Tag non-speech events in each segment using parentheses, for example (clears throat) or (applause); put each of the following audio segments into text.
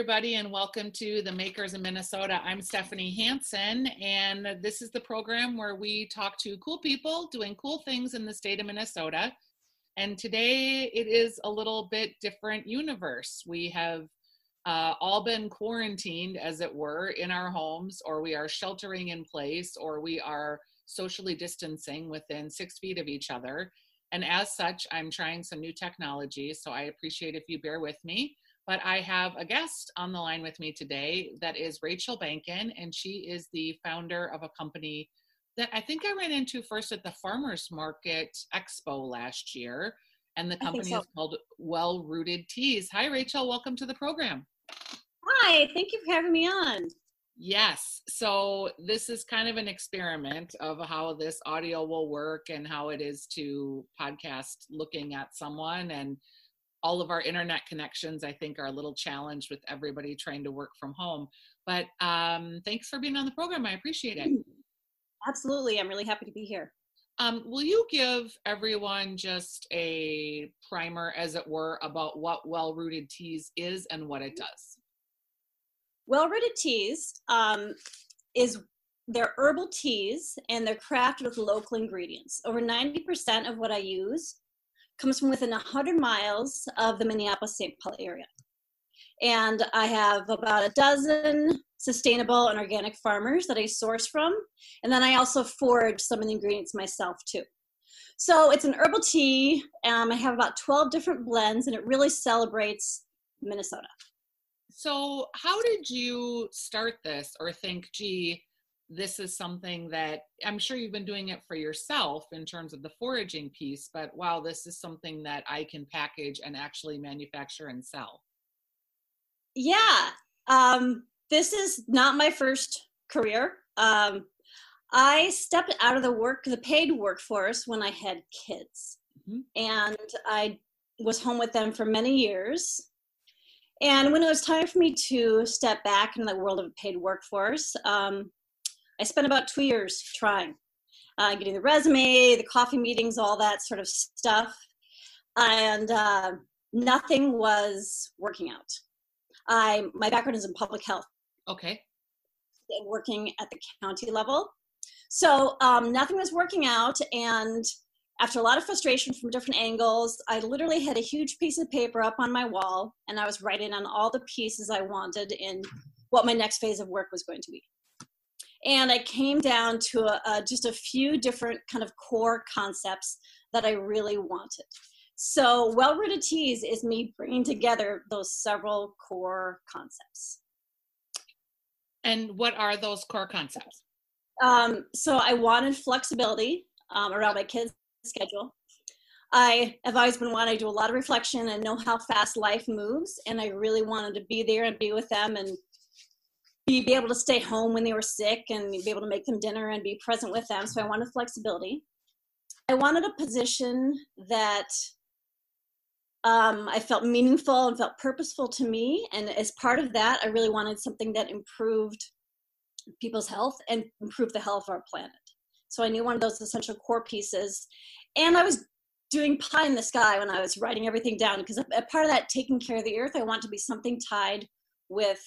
everybody, and welcome to the Makers in Minnesota. I'm Stephanie Hanson, and this is the program where we talk to cool people doing cool things in the state of Minnesota. And today it is a little bit different universe. We have uh, all been quarantined, as it were, in our homes, or we are sheltering in place, or we are socially distancing within six feet of each other. And as such, I'm trying some new technology, so I appreciate if you bear with me. But I have a guest on the line with me today that is Rachel Bankin, and she is the founder of a company that I think I ran into first at the Farmers Market Expo last year. And the company so. is called Well Rooted Teas. Hi, Rachel. Welcome to the program. Hi, thank you for having me on. Yes. So this is kind of an experiment of how this audio will work and how it is to podcast looking at someone and all of our internet connections i think are a little challenged with everybody trying to work from home. But um, thanks for being on the program. I appreciate it. Absolutely. I'm really happy to be here. Um, will you give everyone just a primer as it were about what well rooted teas is and what it does? Well rooted teas um, is they're herbal teas and they're crafted with local ingredients. Over 90% of what i use comes from within 100 miles of the Minneapolis St. Paul area. And I have about a dozen sustainable and organic farmers that I source from. And then I also forage some of the ingredients myself too. So it's an herbal tea. Um, I have about 12 different blends and it really celebrates Minnesota. So, how did you start this or think, gee, this is something that I'm sure you've been doing it for yourself in terms of the foraging piece, but wow, this is something that I can package and actually manufacture and sell. Yeah. Um, this is not my first career. Um, I stepped out of the work, the paid workforce when I had kids. Mm-hmm. And I was home with them for many years. And when it was time for me to step back into the world of a paid workforce, um, I spent about two years trying, uh, getting the resume, the coffee meetings, all that sort of stuff. And uh, nothing was working out. I my background is in public health. Okay. And working at the county level, so um, nothing was working out. And after a lot of frustration from different angles, I literally had a huge piece of paper up on my wall, and I was writing on all the pieces I wanted in what my next phase of work was going to be and I came down to a, a, just a few different kind of core concepts that I really wanted. So, well rooted teas is me bringing together those several core concepts. And what are those core concepts? Um, so, I wanted flexibility um, around my kids' schedule. I have always been wanting to do a lot of reflection and know how fast life moves, and I really wanted to be there and be with them and be, able to stay home when they were sick and be able to make them dinner and be present with them. So I wanted flexibility. I wanted a position that um, I felt meaningful and felt purposeful to me. And as part of that, I really wanted something that improved people's health and improved the health of our planet. So I knew one of those essential core pieces. And I was doing pie in the sky when I was writing everything down because a part of that taking care of the earth, I want to be something tied with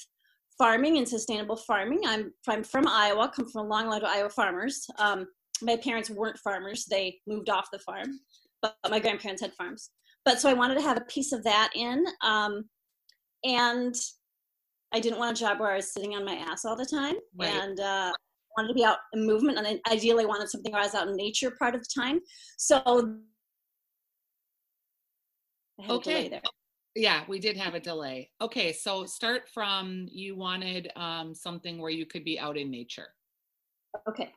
farming and sustainable farming. I'm, I'm from Iowa, come from a long line of Iowa farmers. Um, my parents weren't farmers, they moved off the farm, but my grandparents had farms. But so I wanted to have a piece of that in. Um, and I didn't want a job where I was sitting on my ass all the time. Right. And uh, wanted to be out in movement and I ideally wanted something where I was out in nature part of the time. So okay yeah we did have a delay. Okay so start from you wanted um, something where you could be out in nature. Okay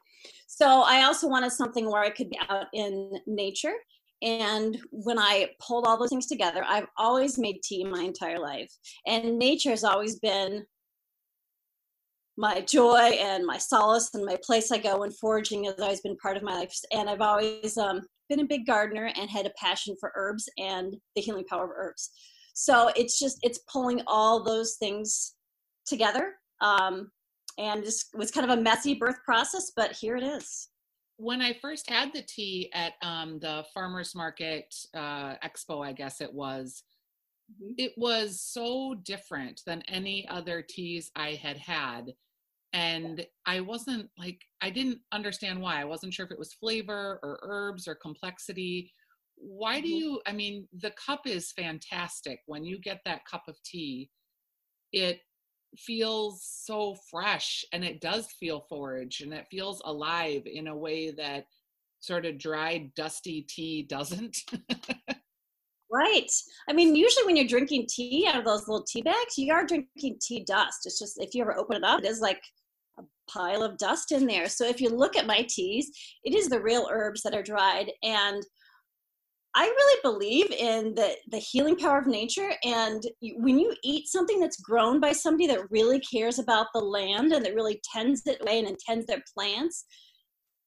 so i also wanted something where i could be out in nature and when i pulled all those things together i've always made tea my entire life and nature has always been my joy and my solace and my place i go when foraging has always been part of my life and i've always um, been a big gardener and had a passion for herbs and the healing power of herbs so it's just it's pulling all those things together um, and it was kind of a messy birth process but here it is when i first had the tea at um, the farmers market uh, expo i guess it was mm-hmm. it was so different than any other teas I had had. And I wasn't like, I didn't understand why. I wasn't sure if it was flavor or herbs or complexity. Why do mm-hmm. you, I mean, the cup is fantastic. When you get that cup of tea, it feels so fresh and it does feel forage and it feels alive in a way that sort of dried, dusty tea (laughs) doesn't. right. I mean, usually when you're drinking tea out of those little tea bags, you are drinking tea dust. It's just if you ever open it up, it is like a pile of dust in there. So if you look at my teas, it is the real herbs that are dried. And I really believe in the, the healing power of nature. And when you eat something that's grown by somebody that really cares about the land and that really tends it away and tends their plants,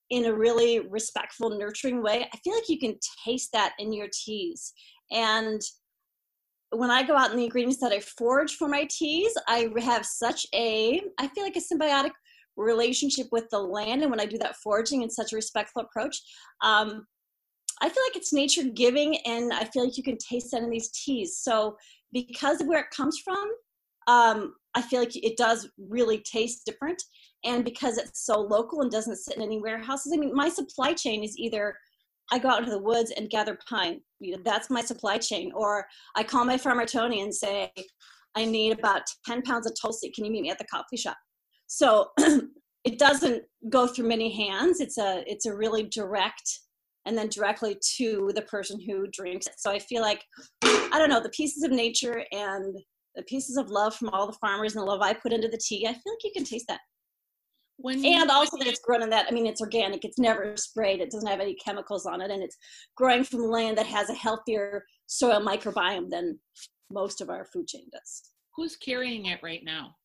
in a really respectful, nurturing way, I feel like you can taste that in your teas. And when I go out in the ingredients that I forage for my teas, I have such a, I feel like a symbiotic relationship with the land. And when I do that foraging in such a respectful approach, um, I feel like it's nature giving, and I feel like you can taste that in these teas. So, because of where it comes from, um, I feel like it does really taste different. And because it's so local and doesn't sit in any warehouses i mean my supply chain is either i go out into the woods and gather pine you know, that's my supply chain. Or i call my farmer tony and say i need about 10 pounds of tulsi. Can you meet me at the coffee shop? So (clears throat) it doesn't go through many hands. It's a it's a really direct and then directly to the person who drinks it. So i feel like i don't know the pieces of nature and the pieces of love from all the farmers and the love i put into the tea i feel like you can taste that. When and also that it's grown in that i mean it's organic it's never sprayed it doesn't have any chemicals on it and it's growing from land that has a healthier soil microbiome than most of our food chain does. Who's carrying it right now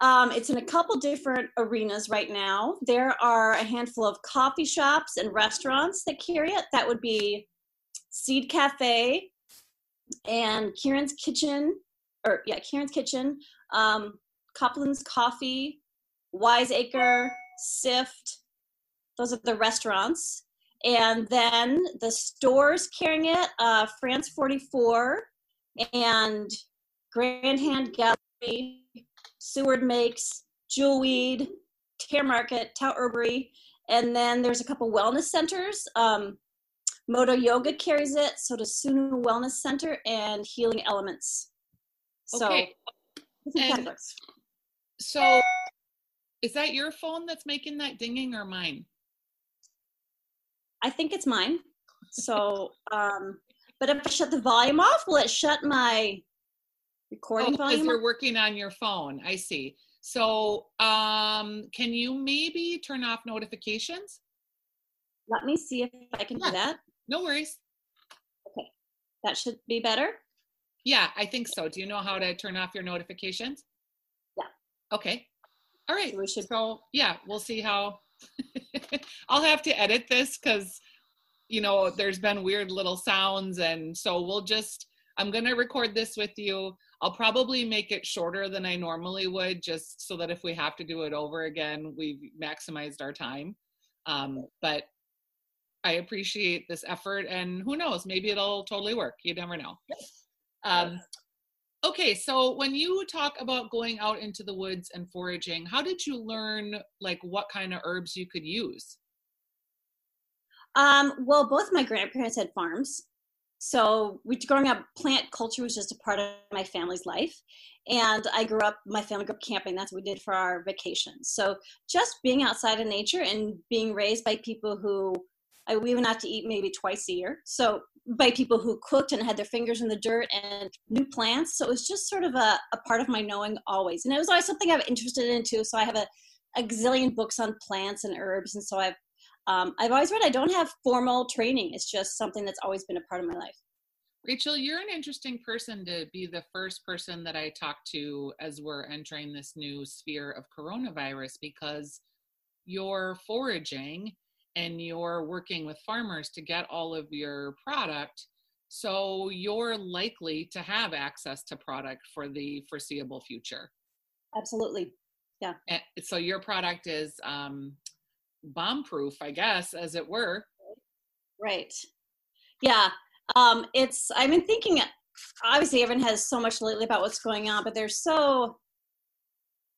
um, it's in a couple different arenas right now there are a handful of coffee shops and restaurants that carry it that would be seed cafe and kieran's kitchen or yeah kieran's kitchen um, Copland's Coffee, Wiseacre, Sift. Those are the restaurants. And then the stores carrying it, uh, France 44 and Grand Hand Gallery, Seward Makes, Jewelweed, Care Market, Tao Herbery. And then there's a couple wellness centers. Um, Modo Yoga carries it, so does Sunu Wellness Center and Healing Elements. So, okay. And so is that your phone that's making that dinging or mine? I think it's mine. So, um, but if I shut the volume off, will it shut my recording oh, volume? Because you're working on your phone. I see. So, um, can you maybe turn off notifications? Let me see if I can yeah. do that. No worries. Okay, that should be better. Yeah, I think so. Do you know how to turn off your notifications? Yeah. Okay. All right. We should. So yeah, we'll see how. (laughs) I'll have to edit this because, you know, there's been weird little sounds, and so we'll just. I'm gonna record this with you. I'll probably make it shorter than I normally would, just so that if we have to do it over again, we've maximized our time. Um, but I appreciate this effort, and who knows, maybe it'll totally work. You never know. Um, okay so when you talk about going out into the woods and foraging how did you learn like what kind of herbs you could use um, well both my grandparents had farms so we growing up plant culture was just a part of my family's life and i grew up my family grew up camping that's what we did for our vacations so just being outside in nature and being raised by people who I, we went out to eat maybe twice a year. So by people who cooked and had their fingers in the dirt and new plants. So it was just sort of a, a part of my knowing always. And it was always something I'm interested in too. So I have a, a gazillion books on plants and herbs. And so I've, um, I've always read, I don't have formal training. It's just something that's always been a part of my life. Rachel, you're an interesting person to be the first person that I talk to as we're entering this new sphere of coronavirus because you're foraging and you're working with farmers to get all of your product so you're likely to have access to product for the foreseeable future absolutely yeah and so your product is um, bomb proof i guess as it were right yeah Um, it's I've been thinking. Obviously, everyone has so much lately about what's going on, but there's so,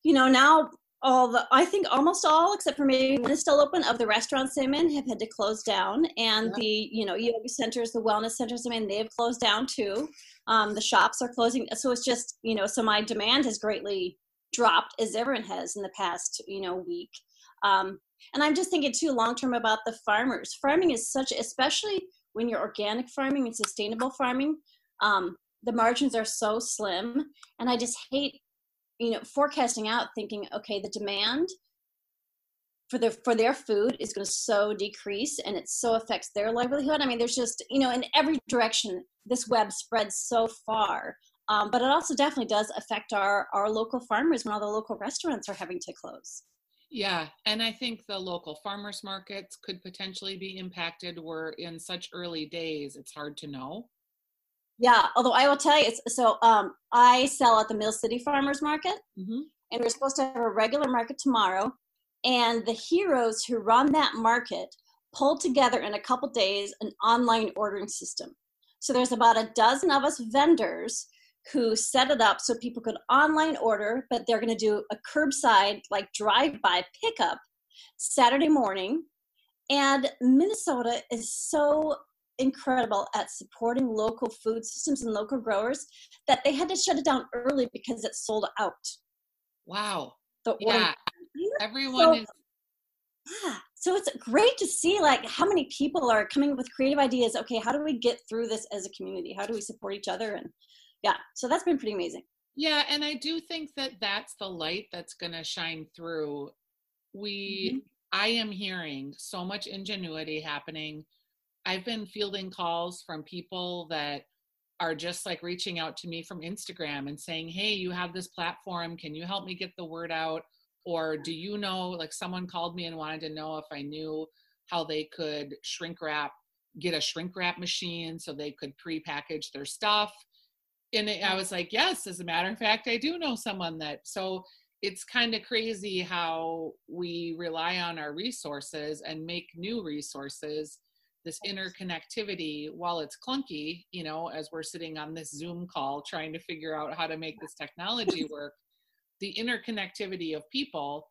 you know, now all the I think almost all except for maybe one is still open of the restaurants I'm in have had to close down, and yeah. the you know yoga centers, the wellness centers I'm in, they have closed down too. Um, the shops are closing, so it's just you know so my demand has greatly dropped as everyone has in the past you know week. Um, and I'm just thinking too long term about the farmers. Farming is such, especially when you're organic farming and sustainable farming. Um, the margins are so slim, and I just hate you know forecasting out thinking okay the demand for their for their food is going to so decrease and it so affects their livelihood i mean there's just you know in every direction this web spreads so far um, but it also definitely does affect our our local farmers when all the local restaurants are having to close yeah and i think the local farmers markets could potentially be impacted we're in such early days it's hard to know yeah, although I will tell you, it's, so um, I sell at the Mill City Farmers Market, mm-hmm. and we're supposed to have a regular market tomorrow. And the heroes who run that market pulled together in a couple days an online ordering system. So there's about a dozen of us vendors who set it up so people could online order, but they're going to do a curbside, like drive by pickup Saturday morning. And Minnesota is so incredible at supporting local food systems and local growers that they had to shut it down early because it sold out. Wow. The yeah. Everyone so, is yeah. So it's great to see like how many people are coming up with creative ideas. Okay, how do we get through this as a community? How do we support each other? And yeah, so that's been pretty amazing. Yeah, and I do think that that's the light that's going to shine through. We, mm-hmm. I am hearing so much ingenuity happening I've been fielding calls from people that are just like reaching out to me from Instagram and saying, Hey, you have this platform. Can you help me get the word out? Or do you know, like someone called me and wanted to know if I knew how they could shrink wrap, get a shrink wrap machine so they could pre-package their stuff. And it, I was like, yes, as a matter of fact, I do know someone that, so it's kind of crazy how we rely on our resources and make new resources this interconnectivity while it's clunky you know as we're sitting on this zoom call trying to figure out how to make this technology (laughs) work the interconnectivity of people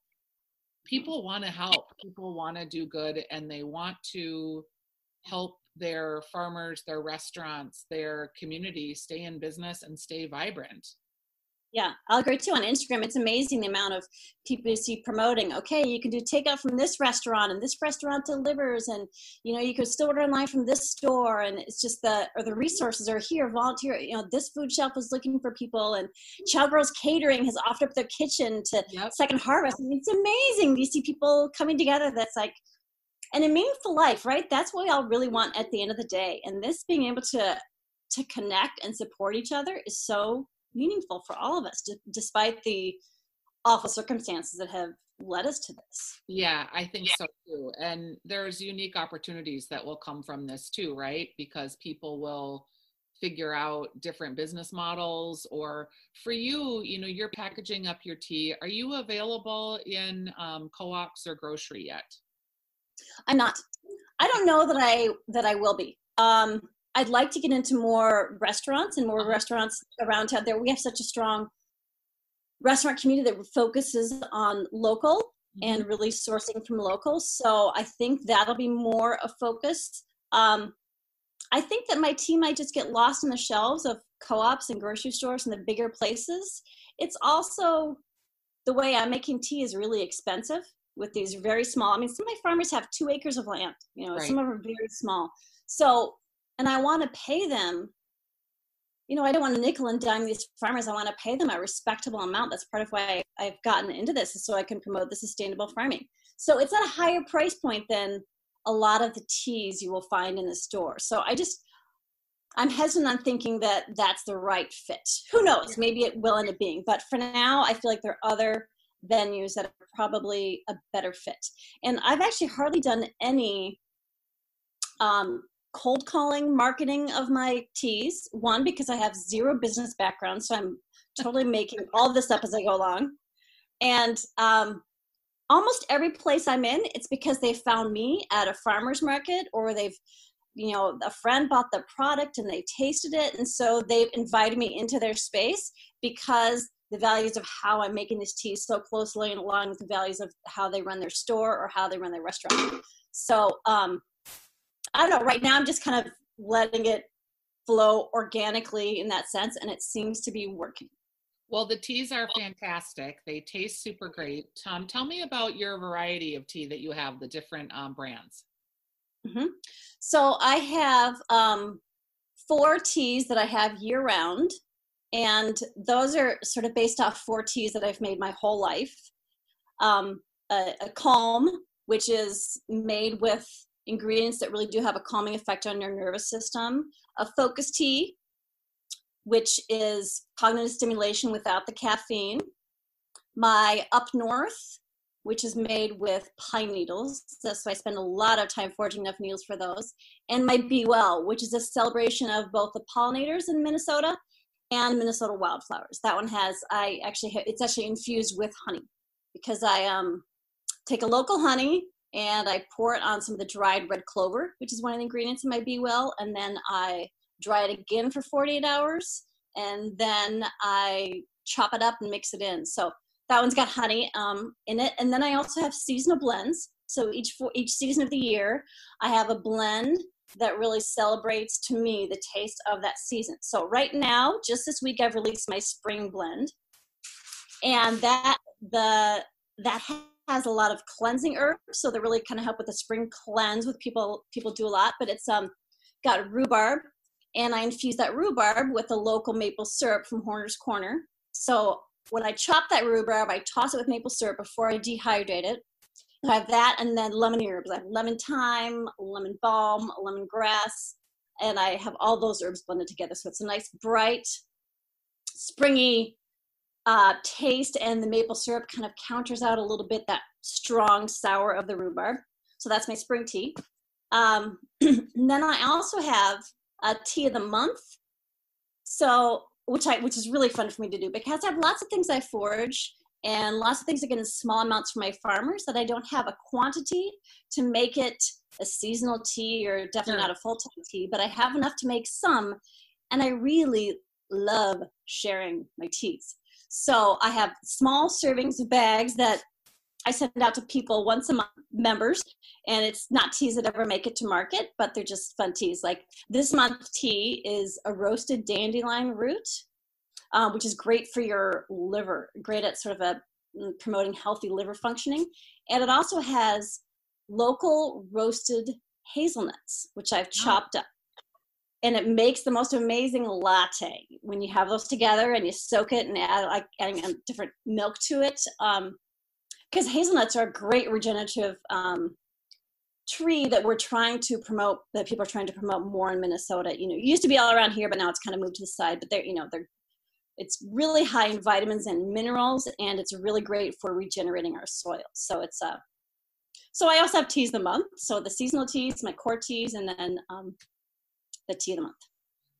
people want to help people want to do good and they want to help their farmers their restaurants their community stay in business and stay vibrant yeah, I'll agree too. On Instagram, it's amazing the amount of people you see promoting. Okay, you can do takeout from this restaurant, and this restaurant delivers, and you know you can still order online from this store, and it's just the or the resources are here. Volunteer, you know, this food shelf is looking for people, and Chowgirls Catering has offered up their kitchen to yep. Second Harvest. I mean, it's amazing. You see people coming together. That's like and a meaningful life, right? That's what we all really want at the end of the day. And this being able to to connect and support each other is so meaningful for all of us, d- despite the awful circumstances that have led us to this. Yeah, I think yeah. so too. And there's unique opportunities that will come from this too, right? Because people will figure out different business models or for you you know you're packaging up your tea are you available in um, co-ops or grocery yet i'm not i don't know that i that i will be um, I'd like to get into more restaurants and more uh-huh. restaurants around town. There, we have such a strong restaurant community that focuses on local mm-hmm. and really sourcing from locals. So I think that'll be more a focus. Um, I think that my team might just get lost in the shelves of co-ops and grocery stores and the bigger places. It's also the way I'm making tea is really expensive with these very small. I mean, some of my farmers have two acres of land. You know, right. some of them are very small. So and I want to pay them. You know, I don't want to nickel and dime these farmers. I want to pay them a respectable amount. That's part of why I've gotten into this, is so I can promote the sustainable farming. So it's at a higher price point than a lot of the teas you will find in the store. So I just, I'm hesitant on thinking that that's the right fit. Who knows? Maybe it will end up being. But for now, I feel like there are other venues that are probably a better fit. And I've actually hardly done any um, cold calling marketing of my teas. One, because I have zero business background, so I'm totally (laughs) making all this up as I go along. And um, almost every place I'm in, it's because they found me at a farmer's market or they've you know a friend bought the product and they tasted it and so they've invited me into their space because the values of how i'm making this tea so closely along with the values of how they run their store or how they run their restaurant so um i don't know right now i'm just kind of letting it flow organically in that sense and it seems to be working well, the teas are fantastic. They taste super great. Tom, tell me about your variety of tea that you have, the different um, brands. Mm-hmm. So I have um, four teas that I have year round, and those are sort of based off four teas that I've made my whole life. Um, a, a calm, which is made with ingredients that really do have a calming effect on your nervous system. A focus tea, which is cognitive stimulation without the caffeine. My Up North, which is made with pine needles. So I spend a lot of time foraging enough needles for those. And my Be Well, which is a celebration of both the pollinators in Minnesota and Minnesota wildflowers. That one has, I actually, it's actually infused with honey because I um, take a local honey and I pour it on some of the dried red clover, which is one of the ingredients in my Be Well. And then I dry it again for 48 hours, and then I chop it up and mix it in. So that one's got honey um, in it, and then I also have seasonal blends. So each for each season of the year, I have a blend that really celebrates to me the taste of that season. So right now, just this week, I've released my spring blend, and that the that has a lot of cleansing herbs, so they really kind of help with the spring cleanse. With people, people do a lot, but it's um got rhubarb, and I infuse that rhubarb with a local maple syrup from Horner's Corner. So when I chop that rhubarb, I toss it with maple syrup before I dehydrate it. I have that and then lemon herbs. I have lemon thyme, lemon balm, lemon grass, and I have all those herbs blended together. So it's a nice, bright, springy uh, taste, and the maple syrup kind of counters out a little bit that strong sour of the rhubarb. So that's my spring tea. Um, (clears throat) then I also have a tea of the month. So, which I which is really fun for me to do because I have lots of things I forage and lots of things again in small amounts from my farmers that I don't have a quantity to make it a seasonal tea or definitely not a full time tea, but I have enough to make some, and I really love sharing my teas. So I have small servings of bags that I send out to people once a month, members, and it's not teas that ever make it to market, but they're just fun teas. Like this month tea is a roasted dandelion root, um, which is great for your liver, great at sort of a mm, promoting healthy liver functioning, and it also has local roasted hazelnuts, which I've chopped up. And it makes the most amazing latte when you have those together and you soak it and add like adding a different milk to it. Um, because hazelnuts are a great regenerative um, tree that we're trying to promote that people are trying to promote more in minnesota you know it used to be all around here but now it's kind of moved to the side but they're you know they're it's really high in vitamins and minerals and it's really great for regenerating our soil so it's a uh, so i also have teas of the month so the seasonal teas my core teas and then um, the tea of the month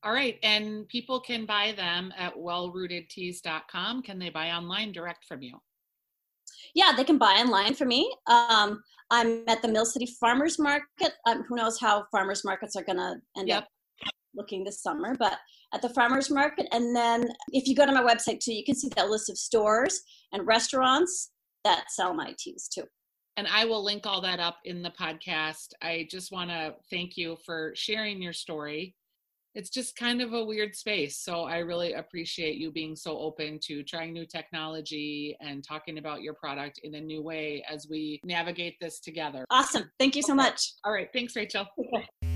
all right and people can buy them at wellrootedteas.com can they buy online direct from you yeah, they can buy online for me. Um, I'm at the Mill City Farmers Market. Um, who knows how farmers markets are going to end yep. up looking this summer, but at the farmers market. And then if you go to my website too, you can see that list of stores and restaurants that sell my teas too. And I will link all that up in the podcast. I just want to thank you for sharing your story it's just kind of a weird space. So I really appreciate you being so open to trying new technology and talking about your product in a new way as we navigate this together. Awesome. Thank you so much. All right. Thanks, Rachel. Okay.